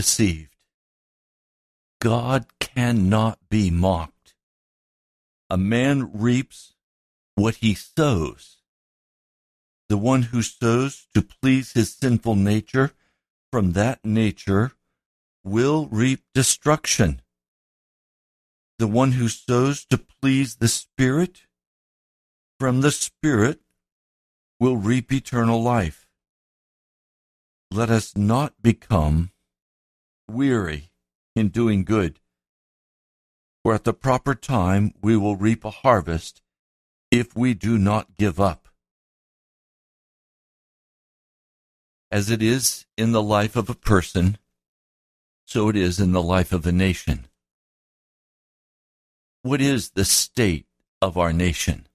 Deceived. God cannot be mocked. A man reaps what he sows. The one who sows to please his sinful nature from that nature will reap destruction. The one who sows to please the Spirit from the Spirit will reap eternal life let us not become weary in doing good. For at the proper time we will reap a harvest if we do not give up. As it is in the life of a person, so it is in the life of a nation. What is the state of our nation?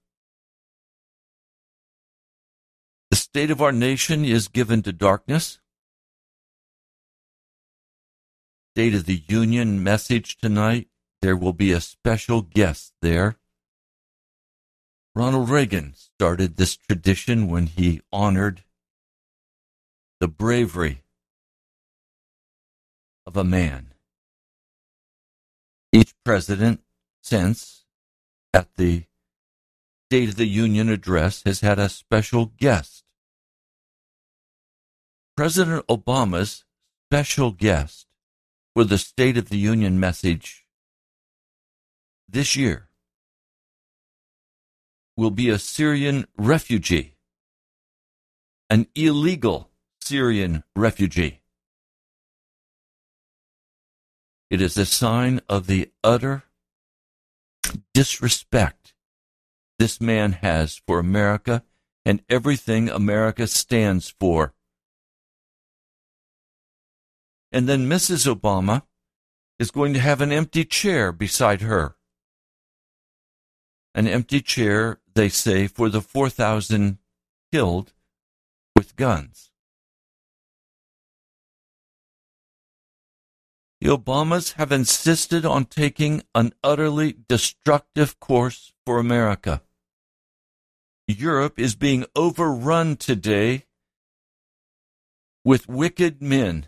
The state of our nation is given to darkness State of the Union message tonight, there will be a special guest there. Ronald Reagan started this tradition when he honored the bravery of a man. Each president since at the State of the Union address has had a special guest. President Obama's special guest for the State of the Union message this year will be a Syrian refugee, an illegal Syrian refugee. It is a sign of the utter disrespect this man has for America and everything America stands for. And then Mrs. Obama is going to have an empty chair beside her. An empty chair, they say, for the 4,000 killed with guns. The Obamas have insisted on taking an utterly destructive course for America. Europe is being overrun today with wicked men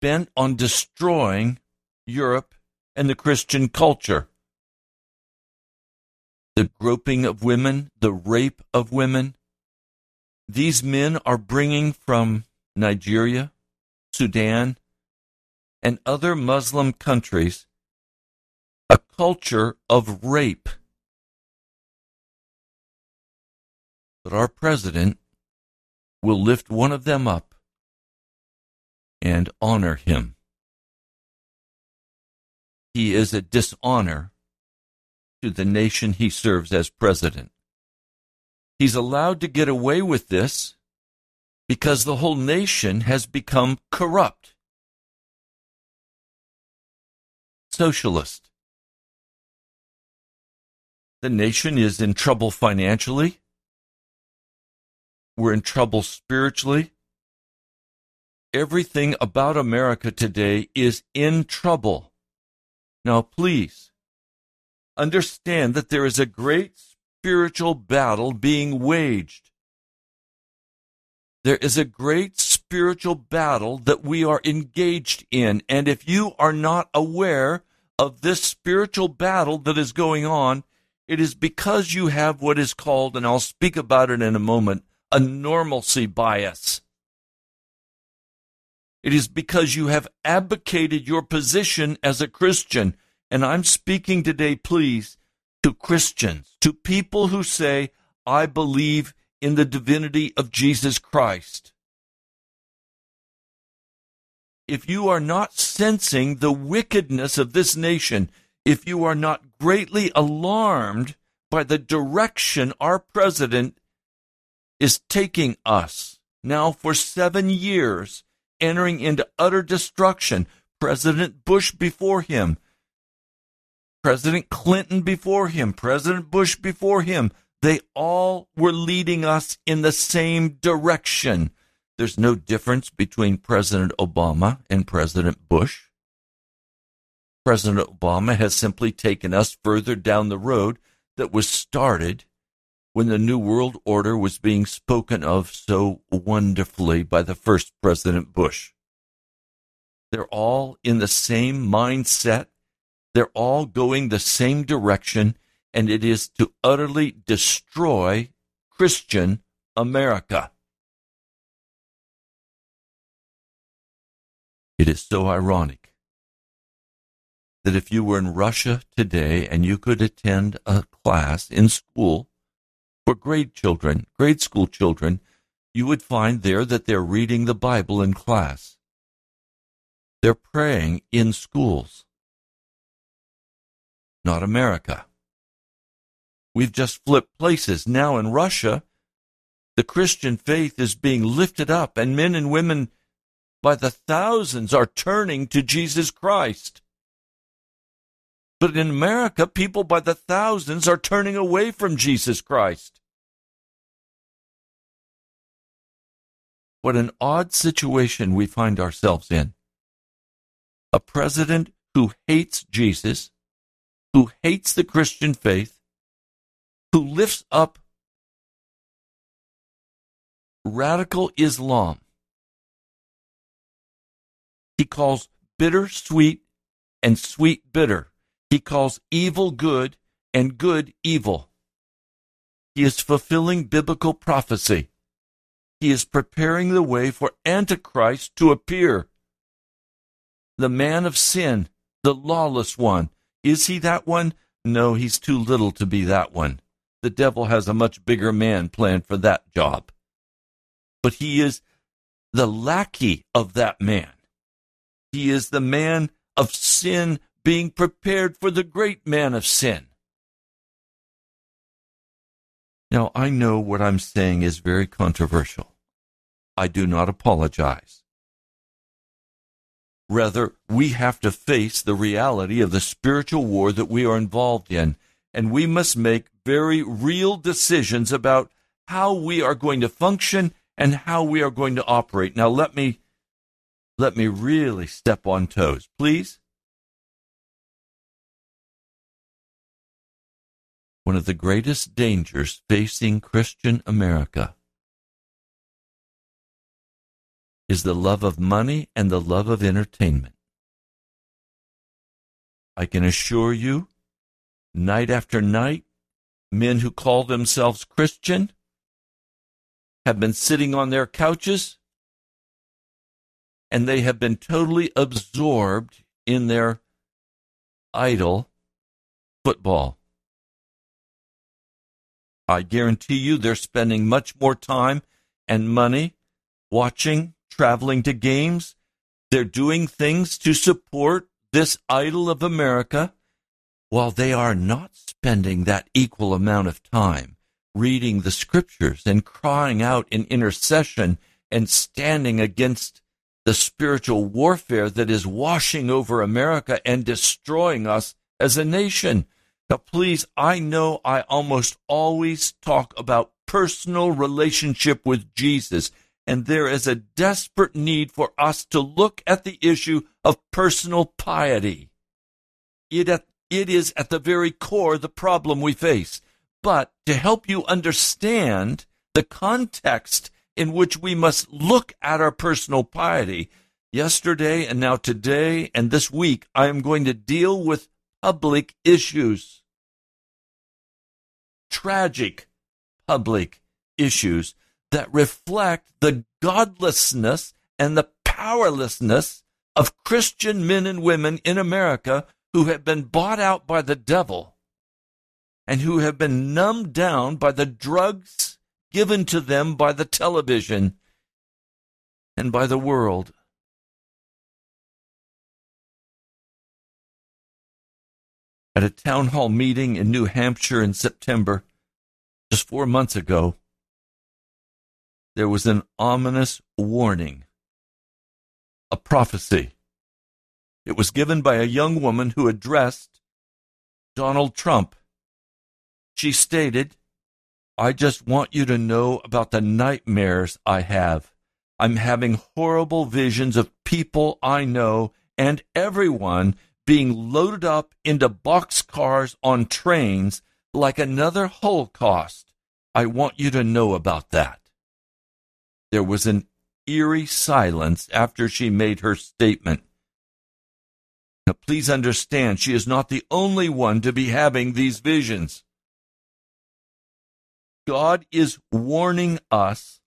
bent on destroying Europe and the Christian culture. The groping of women, the rape of women. These men are bringing from Nigeria, Sudan, and other Muslim countries a culture of rape. But our president will lift one of them up and honor him. He is a dishonor to the nation he serves as president. He's allowed to get away with this because the whole nation has become corrupt, socialist. The nation is in trouble financially. We're in trouble spiritually everything about America today is in trouble. Now, please understand that there is a great spiritual battle being waged. There is a great spiritual battle that we are engaged in. And if you are not aware of this spiritual battle that is going on, it is because you have what is called, and I'll speak about it in a moment, a normalcy bias. It is because you have abdicated your position as a Christian. And I'm speaking today, please, to Christians, to people who say, I believe in the divinity of Jesus Christ. If you are not sensing the wickedness of this nation, if you are not greatly alarmed by the direction our president is taking us, now for seven years, entering into utter destruction. President Bush before him, President Clinton before him, President Bush before him, they all were leading us in the same direction. There's no difference between President Obama and President Bush. President Obama has simply taken us further down the road that was started when the New World Order was being spoken of so wonderfully by the first President Bush. They're all in the same mindset. They're all going the same direction, and it is to utterly destroy Christian America. It is so ironic that if you were in Russia today and you could attend a class in school for grade children, grade school children, you would find there that they're reading the Bible in class. They're praying in schools. Not America. We've just flipped places. Now in Russia, the Christian faith is being lifted up, and men and women by the thousands are turning to Jesus Christ. But in America, people by the thousands are turning away from Jesus Christ. What an odd situation we find ourselves in. A president who hates Jesus, who hates the Christian faith, who lifts up radical Islam. He calls bitter sweet and sweet bitter. He calls evil good and good evil. He is fulfilling biblical prophecy. He is preparing the way for Antichrist to appear. The man of sin, the lawless one. Is he that one? No, he's too little to be that one. The devil has a much bigger man planned for that job. But he is the lackey of that man. He is the man of sin being prepared for the great man of sin. Now, I know what I'm saying is very controversial. I do not apologize. Rather, we have to face the reality of the spiritual war that we are involved in, and we must make very real decisions about how we are going to function and how we are going to operate. Now, let me let me really step on toes, please. One of the greatest dangers facing Christian America is the love of money and the love of entertainment. I can assure you, night after night, men who call themselves Christian have been sitting on their couches and they have been totally absorbed in their idol football. I guarantee you they're spending much more time and money watching, traveling to games. They're doing things to support this idol of America while they are not spending that equal amount of time reading the scriptures and crying out in intercession and standing against the spiritual warfare that is washing over America and destroying us as a nation. Now, please, I know I almost always talk about personal relationship with Jesus, and there is a desperate need for us to look at the issue of personal piety. It, it is at the very core the problem we face. But to help you understand the context in which we must look at our personal piety, yesterday and now today and this week, I am going to deal with public issues tragic public issues that reflect the godlessness and the powerlessness of Christian men and women in America who have been bought out by the devil and who have been numbed down by the drugs given to them by the television and by the world. At a town hall meeting in New Hampshire in September, just four months ago, there was an ominous warning, a prophecy. It was given by a young woman who addressed Donald Trump. She stated, I just want you to know about the nightmares I have. I'm having horrible visions of people I know and everyone being loaded up into boxcars on trains like another Holocaust. I want you to know about that. There was an eerie silence after she made her statement. Now, please understand, she is not the only one to be having these visions. God is warning us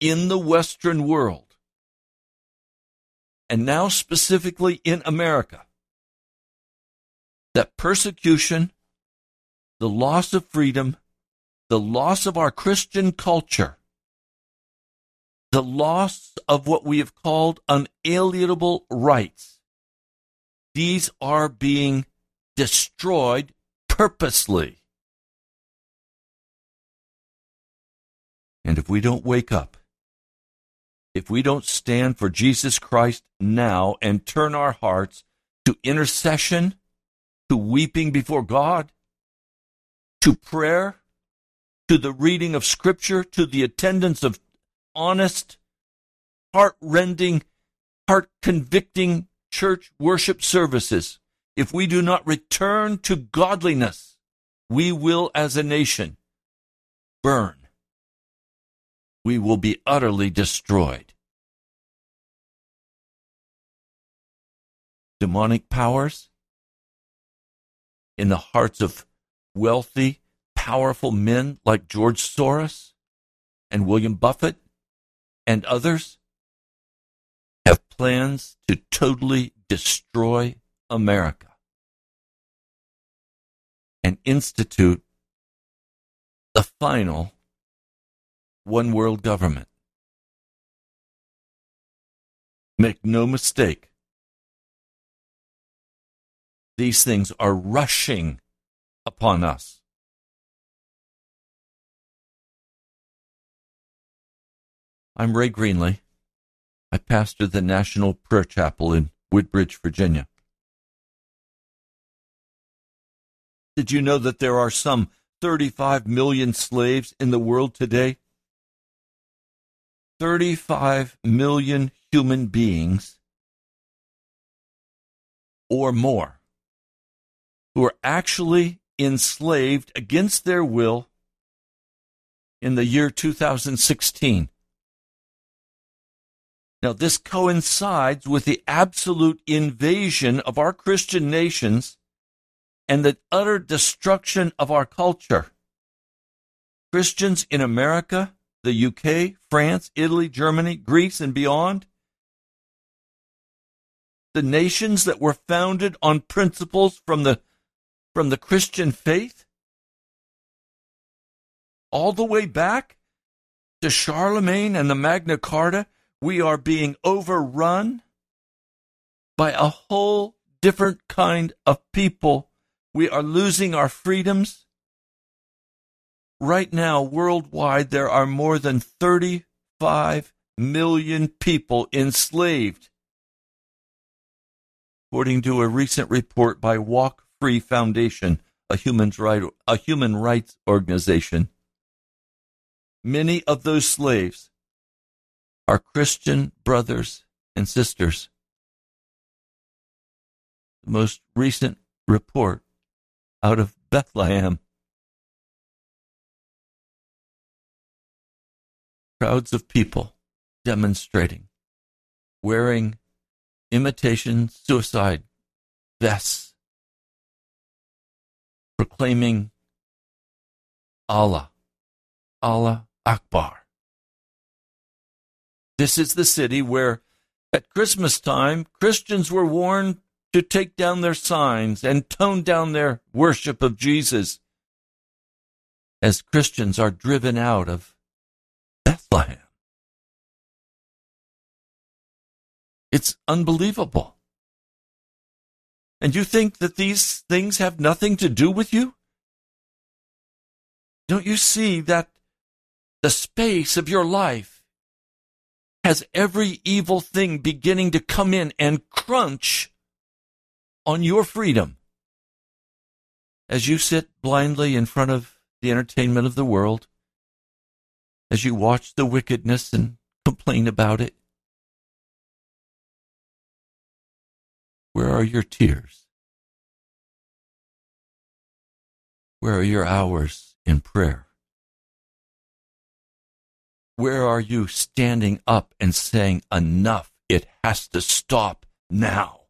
in the Western world and now specifically in America, that persecution, the loss of freedom, the loss of our Christian culture, the loss of what we have called unalienable rights, these are being destroyed purposely. And if we don't wake up, if we don't stand for Jesus Christ now and turn our hearts to intercession, to weeping before God, to prayer, to the reading of Scripture, to the attendance of honest, heart rending, heart convicting church worship services, if we do not return to godliness, we will, as a nation, burn we will be utterly destroyed. Demonic powers in the hearts of wealthy, powerful men like George Soros and William Buffett and others have plans to totally destroy America and institute the final one world government. Make no mistake, these things are rushing upon us. I'm Ray Greenley. I pastor the National Prayer Chapel in Woodbridge, Virginia. Did you know that there are some 35 million slaves in the world today? 35 million human beings or more who are actually enslaved against their will in the year 2016. Now, this coincides with the absolute invasion of our Christian nations and the utter destruction of our culture. Christians in America the UK, France, Italy, Germany, Greece, and beyond. The nations that were founded on principles from the, from the Christian faith, all the way back to Charlemagne and the Magna Carta, we are being overrun by a whole different kind of people. We are losing our freedoms. Right now, worldwide, there are more than 35 million people enslaved. According to a recent report by Walk Free Foundation, a human, right, a human rights organization, many of those slaves are Christian brothers and sisters. The most recent report out of Bethlehem crowds of people demonstrating, wearing imitation suicide vests, proclaiming Allah, Allah Akbar. This is the city where, at Christmas time, Christians were warned to take down their signs and tone down their worship of Jesus as Christians are driven out of It's unbelievable. And you think that these things have nothing to do with you? Don't you see that the space of your life has every evil thing beginning to come in and crunch on your freedom. As you sit blindly in front of the entertainment of the world, as you watch the wickedness and complain about it, where are your tears? Where are your hours in prayer? Where are you standing up and saying, enough, it has to stop now?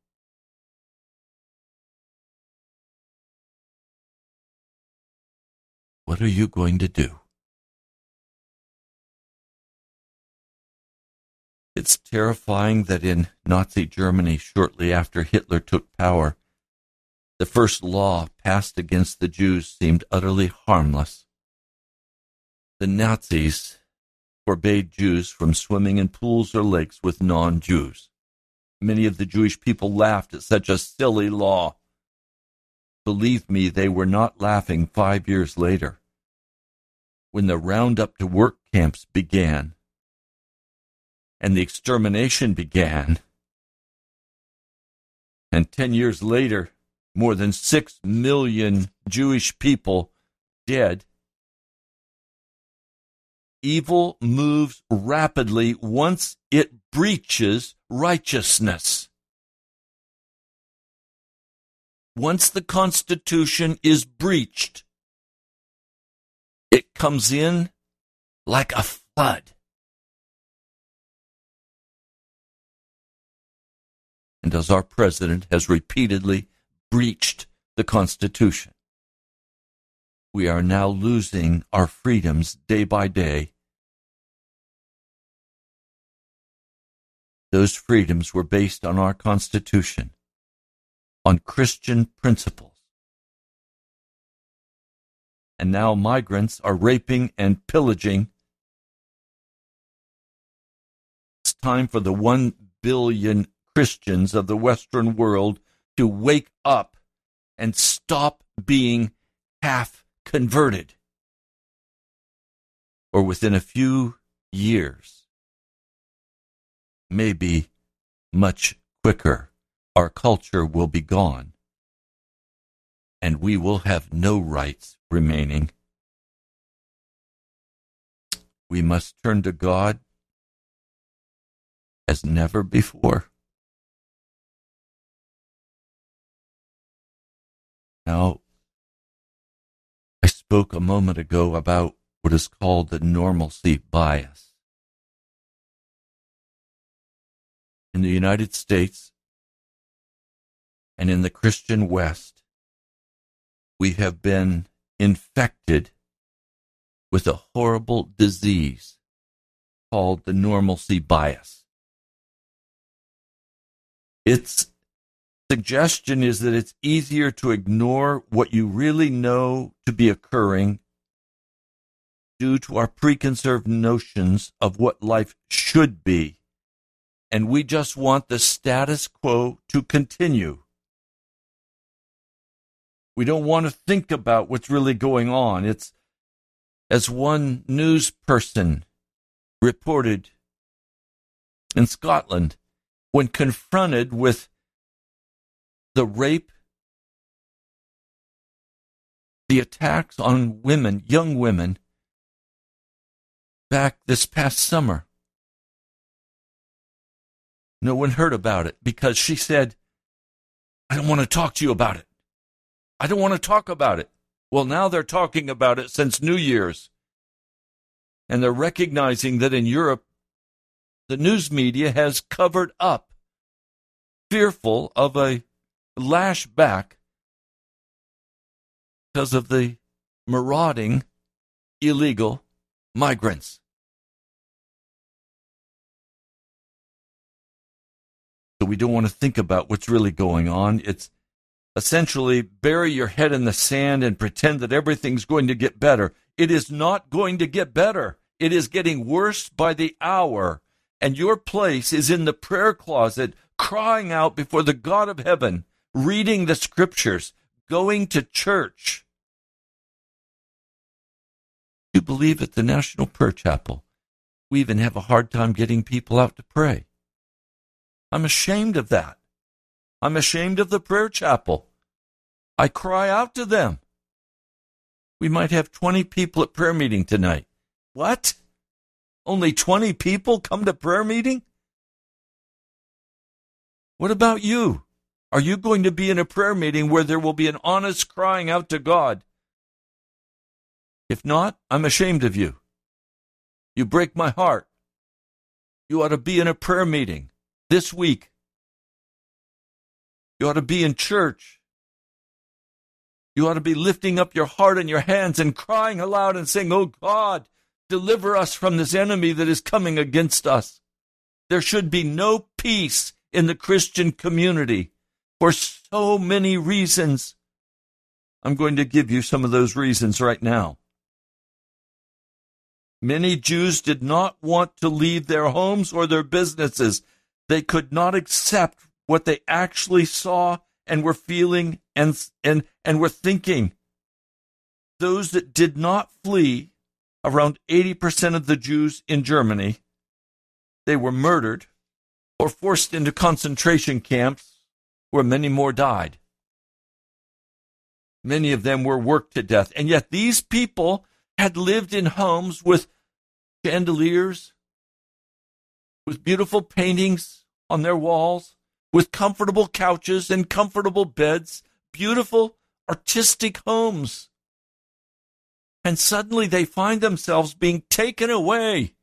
What are you going to do? It's terrifying that in Nazi Germany, shortly after Hitler took power, the first law passed against the Jews seemed utterly harmless. The Nazis forbade Jews from swimming in pools or lakes with non Jews. Many of the Jewish people laughed at such a silly law. Believe me, they were not laughing five years later. When the roundup to work camps began and the extermination began, and ten years later, more than six million Jewish people dead. Evil moves rapidly once it breaches righteousness. Once the Constitution is breached, it comes in like a flood. And as our president has repeatedly breached the Constitution. We are now losing our freedoms day by day. Those freedoms were based on our Constitution, on Christian principles. And now migrants are raping and pillaging. It's time for the one billion Christians of the Western world to wake up and stop being half converted. Or within a few years, maybe much quicker, our culture will be gone and we will have no rights remaining. We must turn to God as never before. Now, I spoke a moment ago about what is called the normalcy bias. In the United States and in the Christian West, we have been infected with a horrible disease called the normalcy bias. It's suggestion is that it's easier to ignore what you really know to be occurring due to our preconceived notions of what life should be. And we just want the status quo to continue. We don't want to think about what's really going on. It's as one news person reported in Scotland when confronted with the rape, the attacks on women, young women, back this past summer. No one heard about it because she said, I don't want to talk to you about it. I don't want to talk about it. Well, now they're talking about it since New Year's. And they're recognizing that in Europe, the news media has covered up, fearful of a lash back because of the marauding illegal migrants. So we don't want to think about what's really going on. It's essentially bury your head in the sand and pretend that everything's going to get better. It is not going to get better. It is getting worse by the hour. And your place is in the prayer closet, crying out before the God of heaven reading the scriptures, going to church. You believe at the National Prayer Chapel. We even have a hard time getting people out to pray. I'm ashamed of that. I'm ashamed of the prayer chapel. I cry out to them. We might have 20 people at prayer meeting tonight. What? Only 20 people come to prayer meeting? What about you? Are you going to be in a prayer meeting where there will be an honest crying out to God? If not, I'm ashamed of you. You break my heart. You ought to be in a prayer meeting this week. You ought to be in church. You ought to be lifting up your heart and your hands and crying aloud and saying, Oh God, deliver us from this enemy that is coming against us. There should be no peace in the Christian community for so many reasons. I'm going to give you some of those reasons right now. Many Jews did not want to leave their homes or their businesses. They could not accept what they actually saw and were feeling and, and, and were thinking. Those that did not flee, around 80% of the Jews in Germany, they were murdered or forced into concentration camps where many more died. Many of them were worked to death. And yet these people had lived in homes with chandeliers, with beautiful paintings on their walls, with comfortable couches and comfortable beds, beautiful artistic homes. And suddenly they find themselves being taken away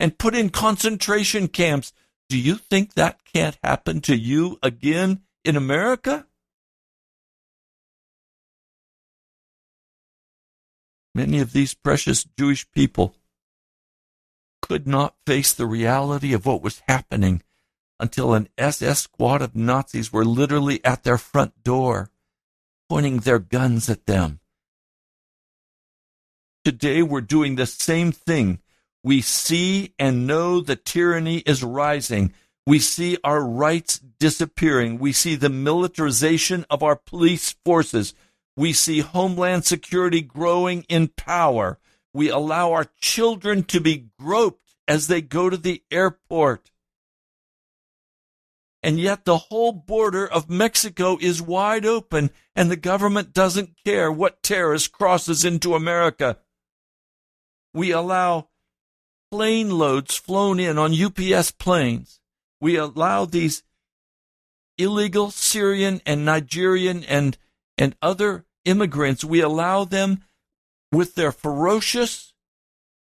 and put in concentration camps do you think that can't happen to you again in America? Many of these precious Jewish people could not face the reality of what was happening until an SS squad of Nazis were literally at their front door, pointing their guns at them. Today we're doing the same thing we see and know the tyranny is rising. We see our rights disappearing. We see the militarization of our police forces. We see Homeland Security growing in power. We allow our children to be groped as they go to the airport. And yet the whole border of Mexico is wide open and the government doesn't care what terrorist crosses into America. We allow plane loads flown in on UPS planes. We allow these illegal Syrian and Nigerian and, and other immigrants, we allow them with their ferocious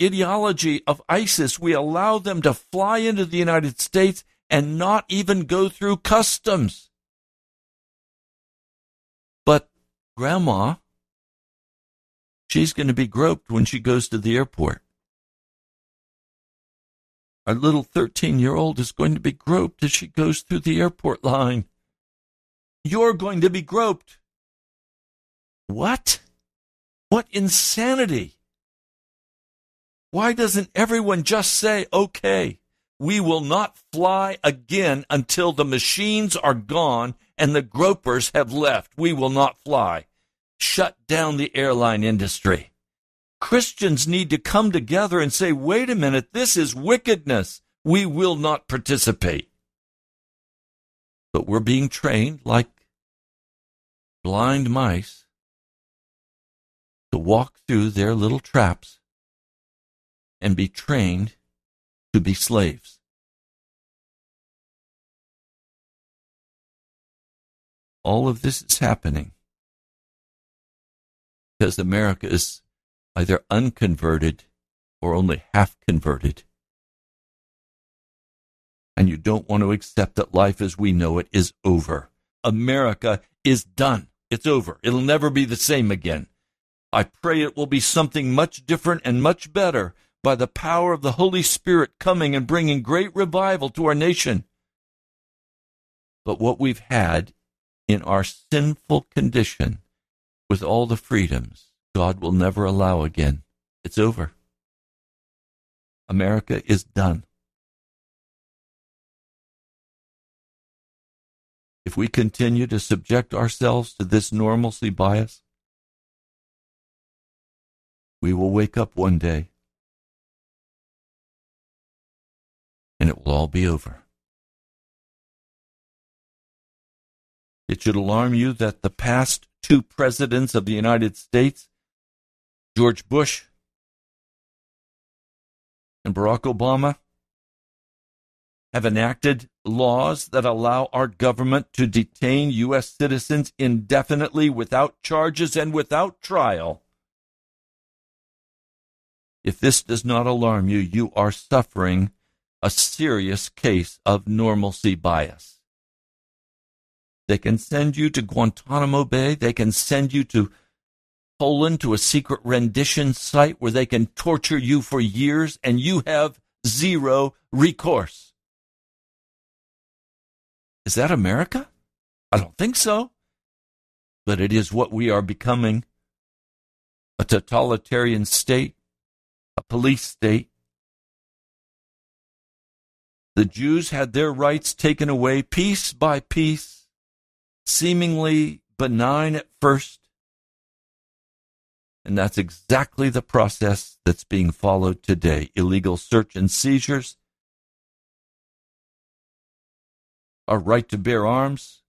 ideology of ISIS, we allow them to fly into the United States and not even go through customs. But grandma, she's going to be groped when she goes to the airport. Our little 13 year old is going to be groped as she goes through the airport line. You're going to be groped. What? What insanity! Why doesn't everyone just say, okay, we will not fly again until the machines are gone and the gropers have left? We will not fly. Shut down the airline industry. Christians need to come together and say, wait a minute, this is wickedness. We will not participate. But we're being trained like blind mice to walk through their little traps and be trained to be slaves. All of this is happening because America is either unconverted or only half converted. And you don't want to accept that life as we know it is over. America is done. It's over. It'll never be the same again. I pray it will be something much different and much better by the power of the Holy Spirit coming and bringing great revival to our nation. But what we've had in our sinful condition with all the freedoms God will never allow again. It's over. America is done. If we continue to subject ourselves to this normalcy bias, We will wake up one day and it will all be over. It should alarm you that the past two presidents of the United States, George Bush and Barack Obama, have enacted laws that allow our government to detain U.S. citizens indefinitely without charges and without trial. If this does not alarm you, you are suffering a serious case of normalcy bias. They can send you to Guantanamo Bay. They can send you to Poland to a secret rendition site where they can torture you for years and you have zero recourse. Is that America? I don't think so. But it is what we are becoming a totalitarian state, a police state. The Jews had their rights taken away piece by piece, seemingly benign at first. And that's exactly the process that's being followed today. Illegal search and seizures, our right to bear arms,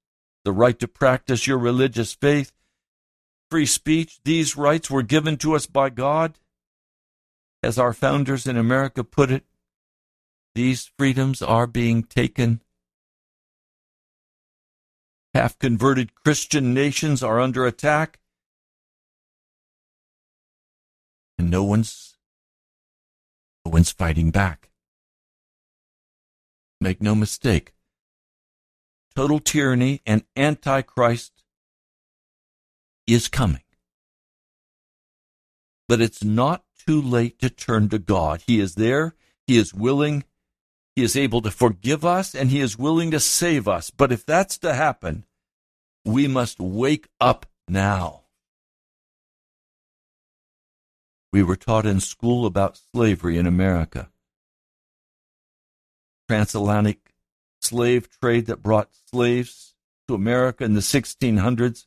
the right to practice your religious faith, free speech. These rights were given to us by God. As our founders in America put it, these freedoms are being taken. Half converted Christian nations are under attack. And no one's no one's fighting back. Make no mistake total tyranny and antichrist is coming. But it's not too late to turn to God. He is there, He is willing, He is able to forgive us, and He is willing to save us. But if that's to happen, we must wake up now. We were taught in school about slavery in America. Transatlantic slave trade that brought slaves to America in the 1600s,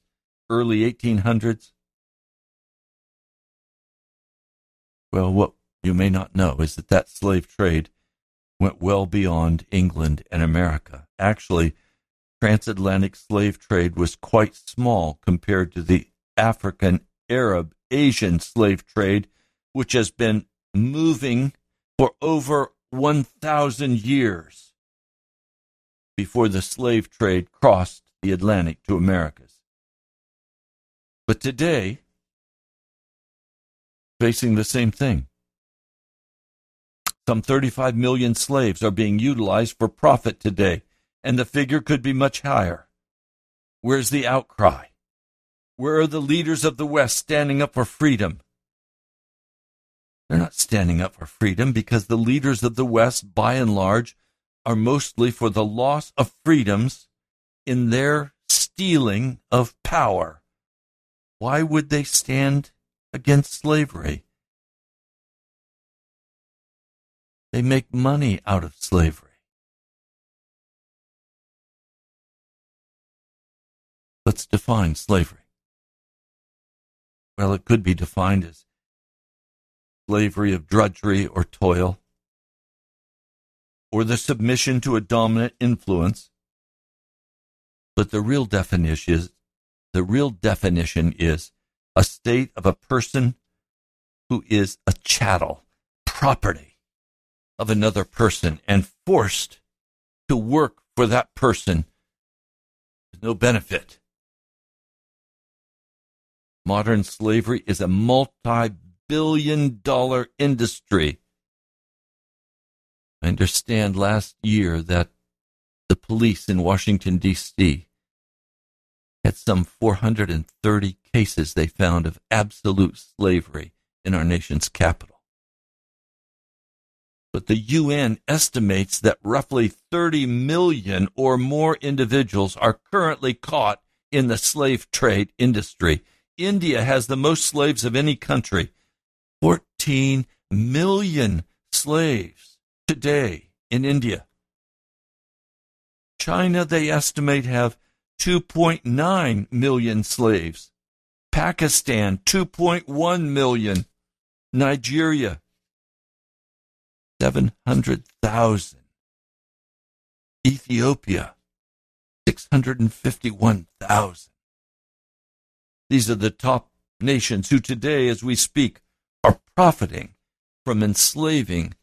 early 1800s? Well, what you may not know is that that slave trade went well beyond England and America. Actually, transatlantic slave trade was quite small compared to the African, Arab, Asian slave trade, which has been moving for over 1,000 years before the slave trade crossed the Atlantic to Americas. But today, facing the same thing. Some 35 million slaves are being utilized for profit today, and the figure could be much higher. Where's the outcry? Where are the leaders of the West standing up for freedom? They're not standing up for freedom because the leaders of the West, by and large, are mostly for the loss of freedoms in their stealing of power. Why would they stand against slavery? They make money out of slavery. Let's define slavery. Well, it could be defined as slavery of drudgery or toil, or the submission to a dominant influence. But the real definition is the real definition is a state of a person who is a chattel, property of another person, and forced to work for that person with no benefit. Modern slavery is a multi billion dollar industry I understand last year that the police in Washington, D.C. had some 430 cases they found of absolute slavery in our nation's capital. But the UN estimates that roughly 30 million or more individuals are currently caught in the slave trade industry. India has the most slaves of any country 14 million slaves today in India. China, they estimate, have 2.9 million slaves. Pakistan, 2.1 million. Nigeria, 700,000. Ethiopia, 651,000. These are the top nations who today, as we speak, are profiting from enslaving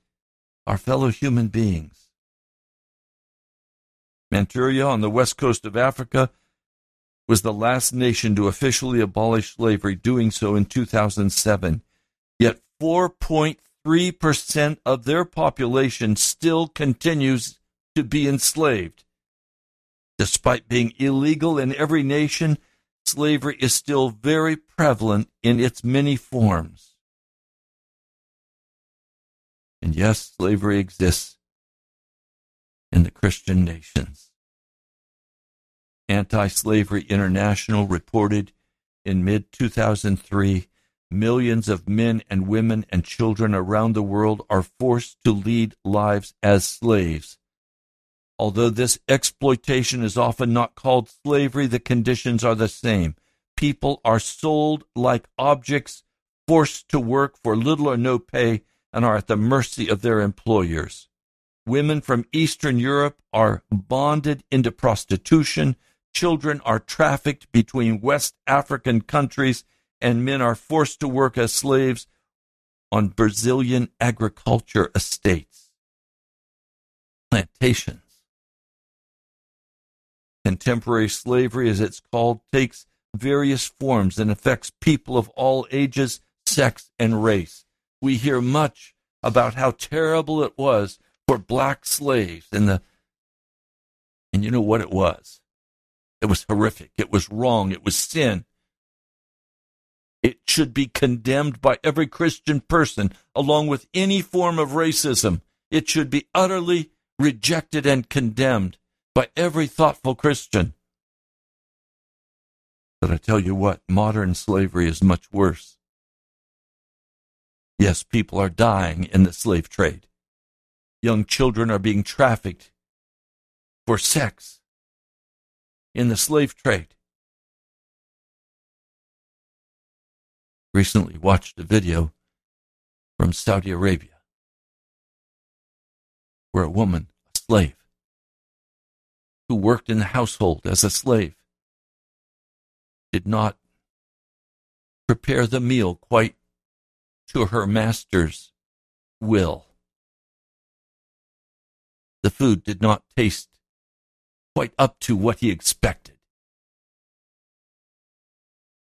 our fellow human beings. Mauritania on the west coast of Africa was the last nation to officially abolish slavery, doing so in 2007. Yet 4.3% of their population still continues to be enslaved. Despite being illegal in every nation, slavery is still very prevalent in its many forms. And yes, slavery exists in the Christian nations. Anti Slavery International reported in mid 2003 millions of men and women and children around the world are forced to lead lives as slaves. Although this exploitation is often not called slavery, the conditions are the same. People are sold like objects, forced to work for little or no pay, and are at the mercy of their employers. Women from Eastern Europe are bonded into prostitution. Children are trafficked between West African countries, and men are forced to work as slaves on Brazilian agriculture estates. Plantations. Contemporary slavery, as it's called, takes various forms and affects people of all ages, sex, and race. We hear much about how terrible it was for black slaves and the and you know what it was? It was horrific. It was wrong. It was sin. It should be condemned by every christian person along with any form of racism. It should be utterly rejected and condemned by every thoughtful christian. But i tell you what modern slavery is much worse. Yes people are dying in the slave trade. Young children are being trafficked for sex in the slave trade. Recently watched a video from Saudi Arabia where a woman, a slave, who worked in the household as a slave, did not prepare the meal quite to her master's will the food did not taste quite up to what he expected.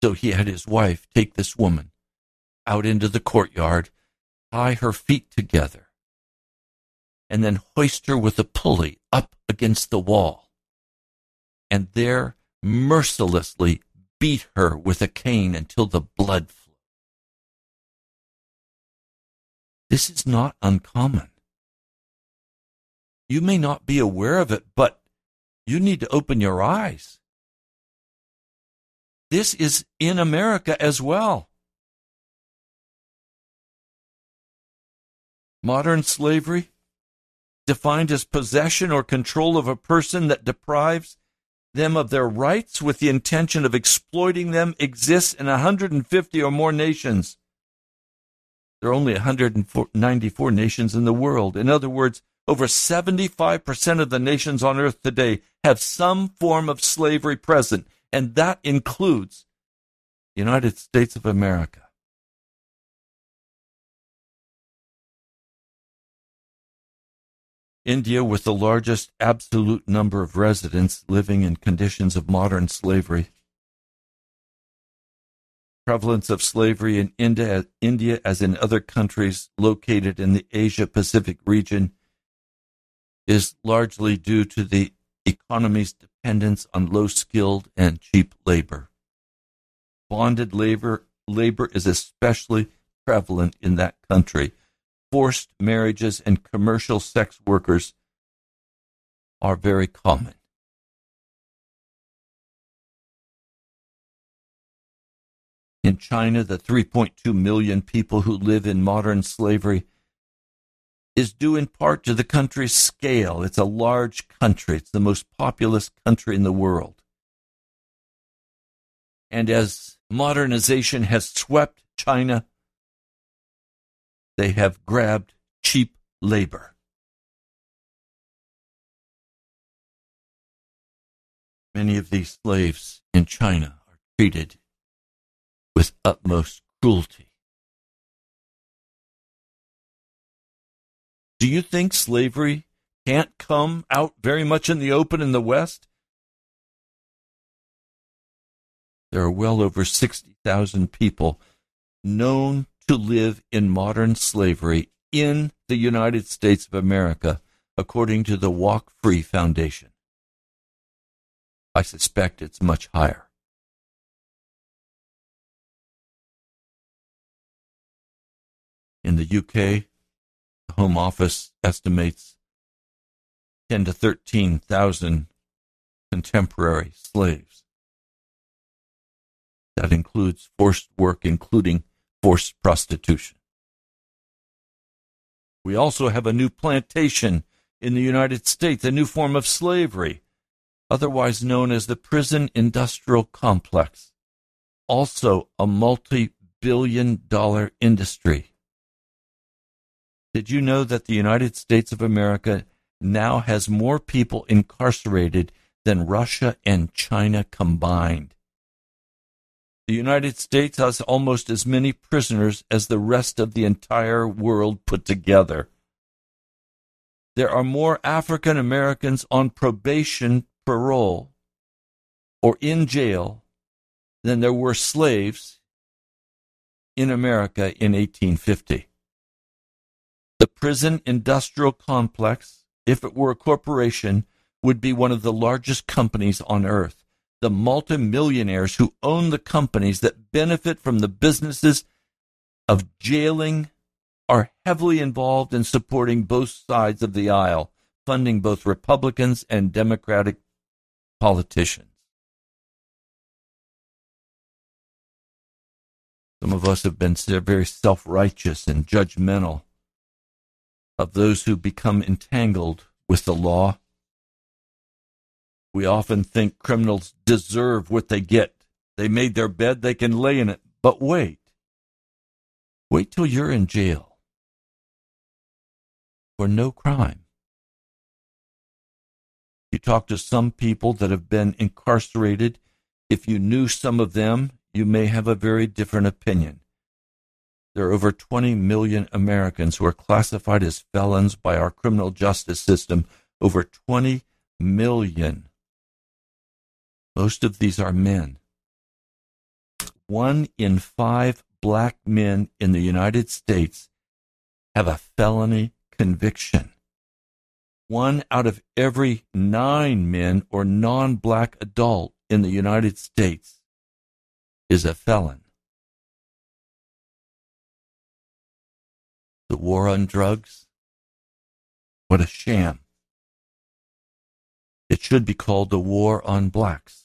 So he had his wife take this woman out into the courtyard, tie her feet together, and then hoist her with a pulley up against the wall, and there mercilessly beat her with a cane until the blood flowed. This is not uncommon. You may not be aware of it, but you need to open your eyes. This is in America as well. Modern slavery, defined as possession or control of a person that deprives them of their rights with the intention of exploiting them, exists in 150 or more nations. There are only 194 nations in the world. In other words, over 75% of the nations on earth today have some form of slavery present, and that includes the United States of America. India, with the largest absolute number of residents living in conditions of modern slavery. Prevalence of slavery in India, India as in other countries located in the Asia Pacific region is largely due to the economy's dependence on low skilled and cheap labor. Bonded labor, labor is especially prevalent in that country. Forced marriages and commercial sex workers are very common. In China, the 3.2 million people who live in modern slavery is due in part to the country's scale. It's a large country, it's the most populous country in the world. And as modernization has swept China they have grabbed cheap labor. Many of these slaves in China are treated with utmost cruelty. Do you think slavery can't come out very much in the open in the West? There are well over 60,000 people known to live in modern slavery in the United States of America, according to the Walk Free Foundation. I suspect it's much higher. In the UK, the Home Office estimates 10 to 13,000 contemporary slaves. That includes forced work, including forced prostitution. We also have a new plantation in the United States, a new form of slavery, otherwise known as the prison industrial complex, also a multi billion dollar industry. Did you know that the United States of America now has more people incarcerated than Russia and China combined? The United States has almost as many prisoners as the rest of the entire world put together. There are more African Americans on probation, parole, or in jail than there were slaves in America in 1850. The prison industrial complex, if it were a corporation, would be one of the largest companies on earth. The multimillionaires who own the companies that benefit from the businesses of jailing are heavily involved in supporting both sides of the aisle, funding both Republicans and Democratic politicians. Some of us have been very self righteous and judgmental of those who become entangled with the law. We often think criminals deserve what they get. They made their bed, they can lay in it. But wait. Wait till you're in jail for no crime. You talk to some people that have been incarcerated. If you knew some of them, you may have a very different opinion. There are over 20 million Americans who are classified as felons by our criminal justice system. Over 20 million. Most of these are men. One in five black men in the United States have a felony conviction. One out of every nine men or non black adult in the United States is a felon. The war on drugs? What a sham. It should be called the war on blacks.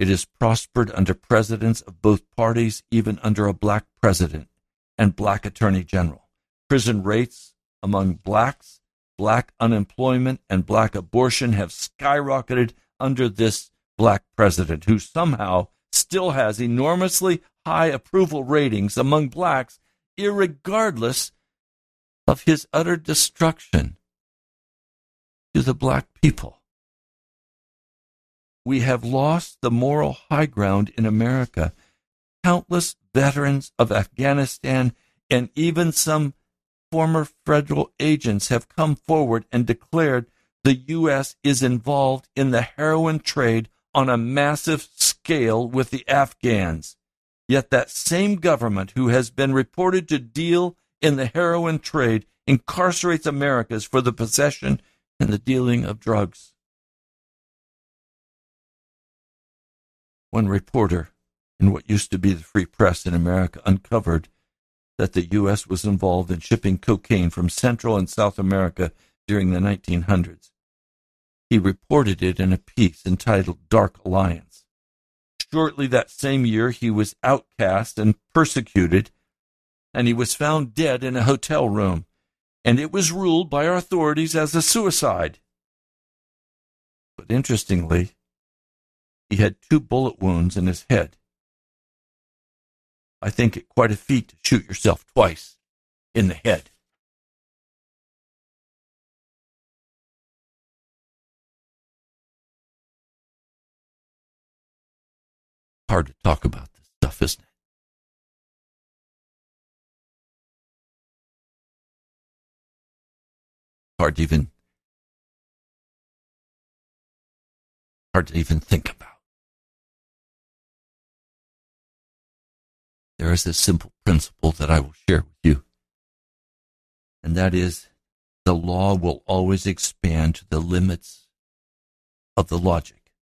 It has prospered under presidents of both parties, even under a black president and black attorney general. Prison rates among blacks, black unemployment, and black abortion have skyrocketed under this black president, who somehow still has enormously high approval ratings among blacks irregardless of his utter destruction to the black people. We have lost the moral high ground in America. Countless veterans of Afghanistan and even some former federal agents have come forward and declared the U.S. is involved in the heroin trade on a massive scale with the Afghans. Yet that same government who has been reported to deal in the heroin trade incarcerates Americans for the possession and the dealing of drugs. One reporter in what used to be the Free Press in America uncovered that the U.S. was involved in shipping cocaine from Central and South America during the 1900s. He reported it in a piece entitled Dark Alliance. Shortly that same year, he was outcast and persecuted, and he was found dead in a hotel room, and it was ruled by authorities as a suicide. But interestingly, he had two bullet wounds in his head. I think it quite a feat to shoot yourself twice in the head. Hard to talk about this stuff, isn't it? Hard to even hard to even think about. There is a simple principle that I will share with you, and that is the law will always expand to the limits of the logic.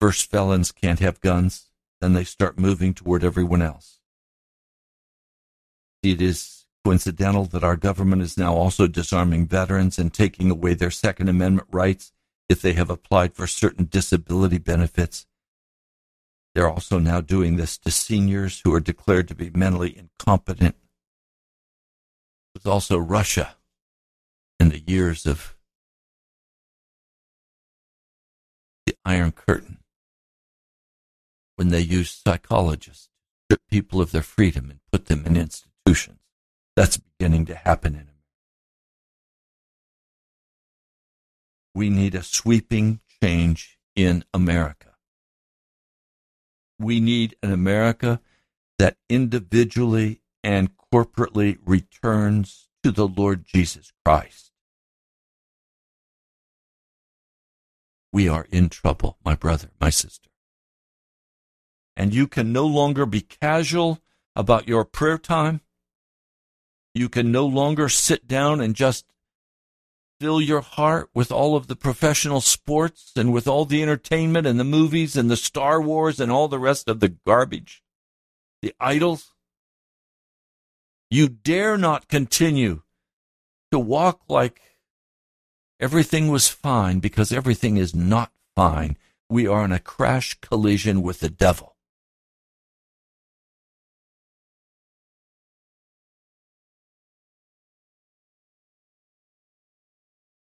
First, felons can't have guns, then they start moving toward everyone else. It is coincidental that our government is now also disarming veterans and taking away their Second Amendment rights if they have applied for certain disability benefits. They're also now doing this to seniors who are declared to be mentally incompetent. There's also Russia in the years of the Iron Curtain when they used psychologists to strip people of their freedom and put them in institutions. That's beginning to happen in America. We need a sweeping change in America. We need an America that individually and corporately returns to the Lord Jesus Christ. We are in trouble, my brother, my sister. And you can no longer be casual about your prayer time. You can no longer sit down and just fill your heart with all of the professional sports and with all the entertainment and the movies and the Star Wars and all the rest of the garbage, the idols. You dare not continue to walk like everything was fine because everything is not fine. We are in a crash collision with the devil.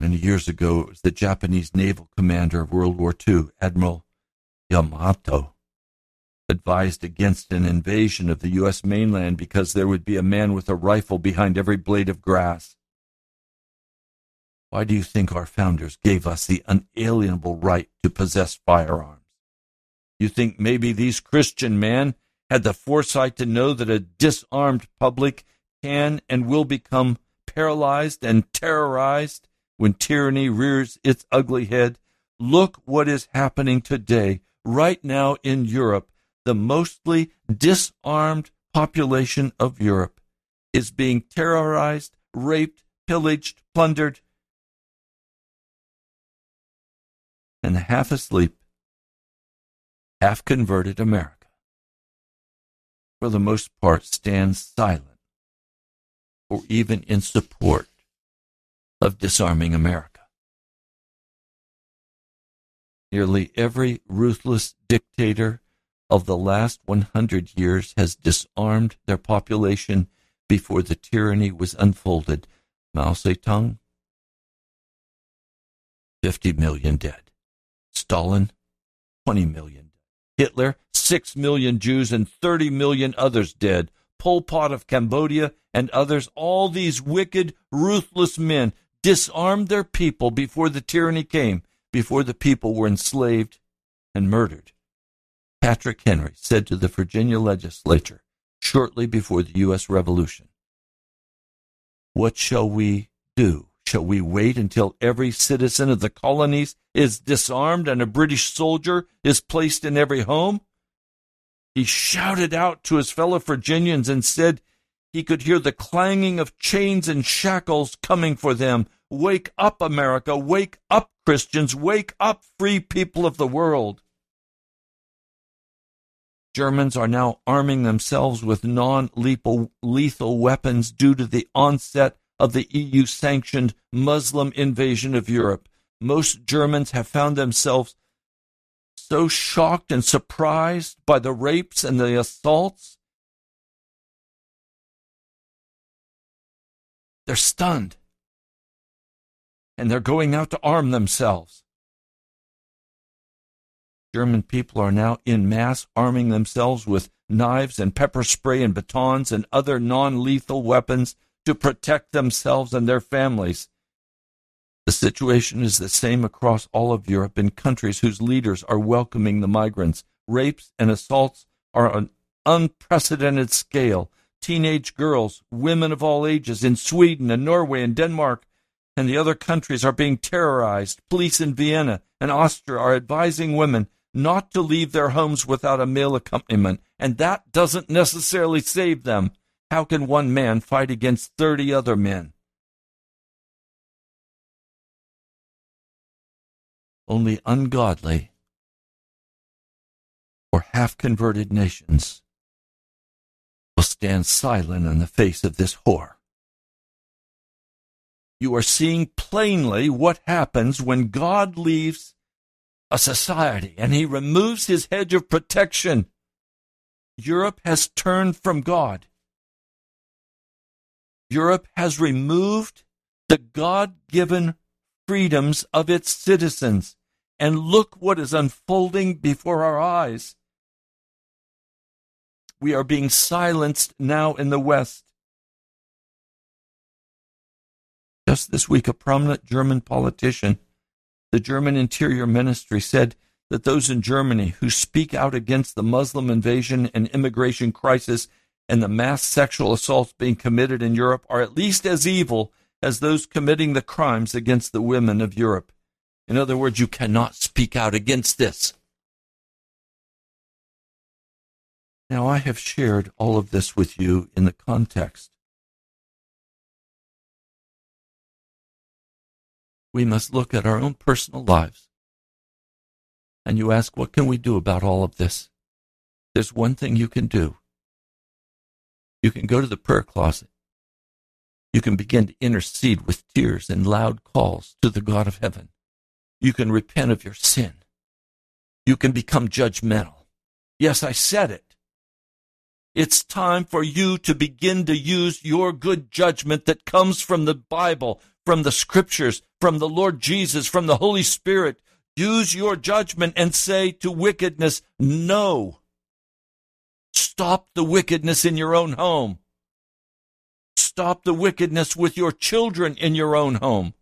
Many years ago, it was the Japanese naval commander of World War II, Admiral Yamamoto, advised against an invasion of the U.S. mainland because there would be a man with a rifle behind every blade of grass. Why do you think our founders gave us the unalienable right to possess firearms? You think maybe these Christian men had the foresight to know that a disarmed public can and will become paralyzed and terrorized when tyranny rears its ugly head. Look what is happening today, right now in Europe. The mostly disarmed population of Europe is being terrorized, raped, pillaged, plundered, and half asleep, half converted America, for the most part, stands silent or even in support of disarming America. Nearly every ruthless dictator of the last 100 years has disarmed their population before the tyranny was unfolded. Mao Zedong, 50 million dead. Stalin, 20 million. Hitler, 6 million Jews and 30 million others dead. Pol Pot of Cambodia and others, all these wicked, ruthless men disarmed their people before the tyranny came, before the people were enslaved and murdered. Patrick Henry said to the Virginia legislature shortly before the U.S. Revolution, What shall we do? Shall we wait until every citizen of the colonies is disarmed and a British soldier is placed in every home? He shouted out to his fellow Virginians and said, he could hear the clanging of chains and shackles coming for them. Wake up, America! Wake up, Christians! Wake up, free people of the world! Germans are now arming themselves with non lethal weapons due to the onset of the EU sanctioned Muslim invasion of Europe. Most Germans have found themselves so shocked and surprised by the rapes and the assaults They're stunned. And they're going out to arm themselves. German people are now in mass arming themselves with knives and pepper spray and batons and other non lethal weapons to protect themselves and their families. The situation is the same across all of Europe in countries whose leaders are welcoming the migrants. Rapes and assaults are on an unprecedented scale. Teenage girls, women of all ages in Sweden and Norway and Denmark and the other countries are being terrorized. Police in Vienna and Austria are advising women not to leave their homes without a male accompaniment, and that doesn't necessarily save them. How can one man fight against 30 other men? Only ungodly or half converted nations will stand silent in the face of this horror. You are seeing plainly what happens when God leaves a society and he removes his hedge of protection. Europe has turned from God. Europe has removed the God given freedoms of its citizens. And look what is unfolding before our eyes. We are being silenced now in the West. Just this week, a prominent German politician the German Interior Ministry said that those in Germany who speak out against the Muslim invasion and immigration crisis and the mass sexual assaults being committed in Europe are at least as evil as those committing the crimes against the women of Europe. In other words, you cannot speak out against this. Now, I have shared all of this with you in the context we must look at our own personal lives. And you ask, what can we do about all of this? There's one thing you can do. You can go to the prayer closet. You can begin to intercede with tears and loud calls to the God of heaven. You can repent of your sin. You can become judgmental. Yes, I said it. It's time for you to begin to use your good judgment that comes from the Bible, from the scriptures, from the Lord Jesus, from the Holy Spirit. Use your judgment and say to wickedness, no. Stop the wickedness in your own home. Stop the wickedness with your children in your own home.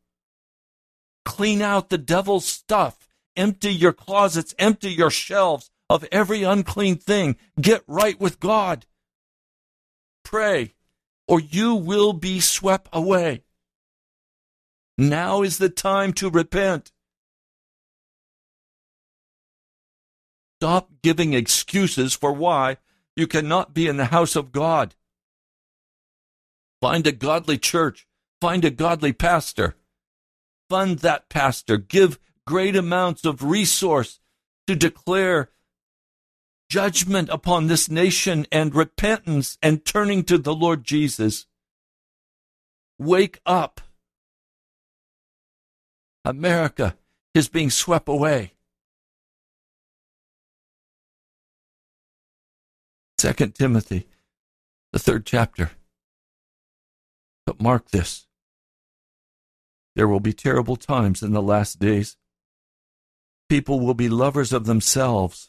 Clean out the devil's stuff. Empty your closets, empty your shelves of every unclean thing. Get right with God. Pray, or you will be swept away. Now is the time to repent. Stop giving excuses for why you cannot be in the house of God. Find a godly church. Find a godly pastor. Fund that pastor. Give great amounts of resource to declare judgment upon this nation and repentance and turning to the Lord Jesus. Wake up. America is being swept away. Second Timothy, the third chapter. But mark this. There will be terrible times in the last days. People will be lovers of themselves,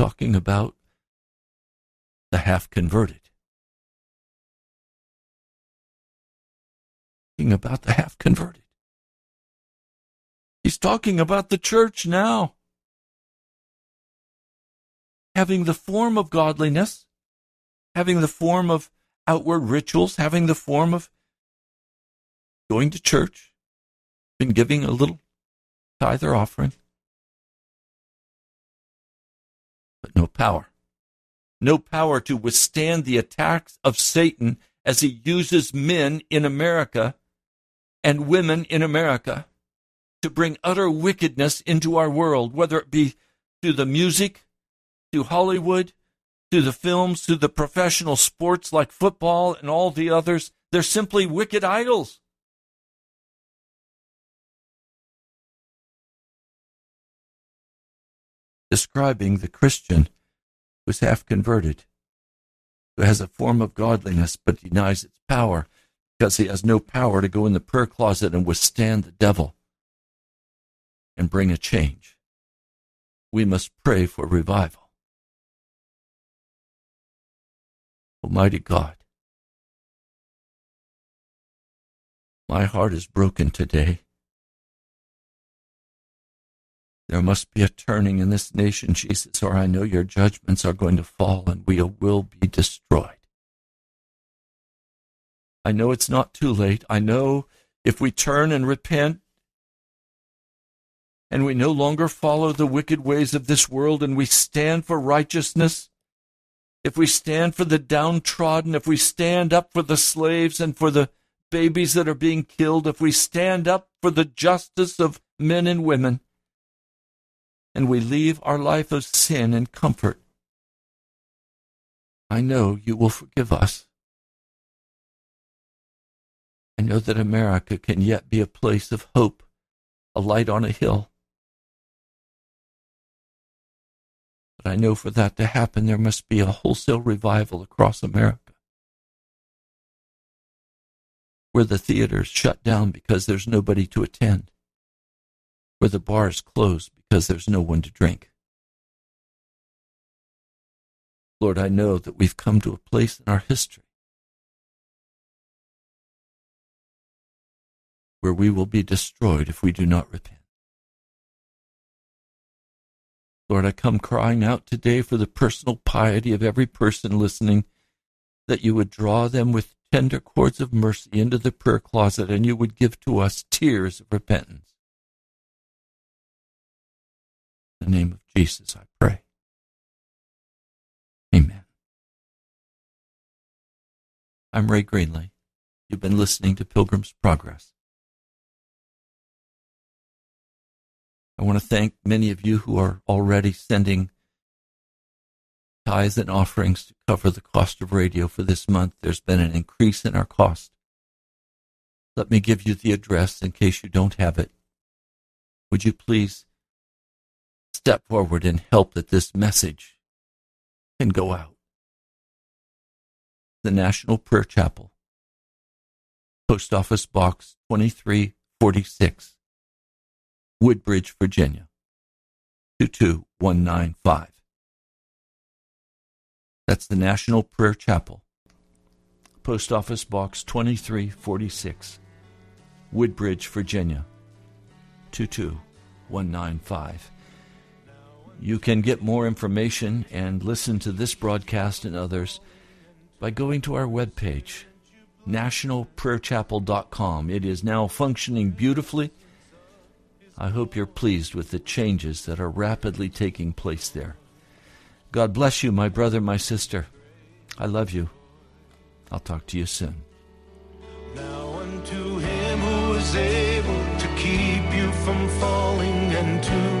Talking about the half converted. talking about the half converted. He's talking about the church now. Having the form of godliness, having the form of outward rituals, having the form of going to church, and giving a little tithe or offering, no power. No power to withstand the attacks of Satan as he uses men in America and women in America to bring utter wickedness into our world, whether it be through the music, through Hollywood, through the films, through the professional sports like football and all the others. They're simply wicked idols. Describing the Christian who's half converted, who has a form of godliness but denies its power because he has no power to go in the prayer closet and withstand the devil and bring a change. We must pray for revival. Almighty God, my heart is broken today. There must be a turning in this nation, Jesus, or I know your judgments are going to fall and we will be destroyed. I know it's not too late. I know if we turn and repent and we no longer follow the wicked ways of this world and we stand for righteousness, if we stand for the downtrodden, if we stand up for the slaves and for the babies that are being killed, if we stand up for the justice of men and women, and we leave our life of sin and comfort, I know you will forgive us. I know that America can yet be a place of hope, a light on a hill. But I know for that to happen, there must be a wholesale revival across America. Where the theaters shut down because there's nobody to attend. Where the bars close because there's no one to drink. Lord, I know that we've come to a place in our history where we will be destroyed if we do not repent. Lord, I come crying out today for the personal piety of every person listening, that you would draw them with tender cords of mercy into the prayer closet and you would give to us tears of repentance. The name of Jesus, I pray. Amen. I'm Ray Greenley. You've been listening to Pilgrim's Progress. I want to thank many of you who are already sending tithes and offerings to cover the cost of radio for this month. There's been an increase in our cost. Let me give you the address in case you don't have it. Would you please step forward and help that this message can go out? The National Prayer Chapel, Post Office Box 2346. Woodbridge, Virginia 22195. That's the National Prayer Chapel. Post Office Box 2346, Woodbridge, Virginia 22195. You can get more information and listen to this broadcast and others by going to our webpage, nationalprayerchapel.com. It is now functioning beautifully I hope you're pleased with the changes that are rapidly taking place there. God bless you, my brother, my sister. I love you. I'll talk to you soon. Now unto him who is able to keep you from falling and to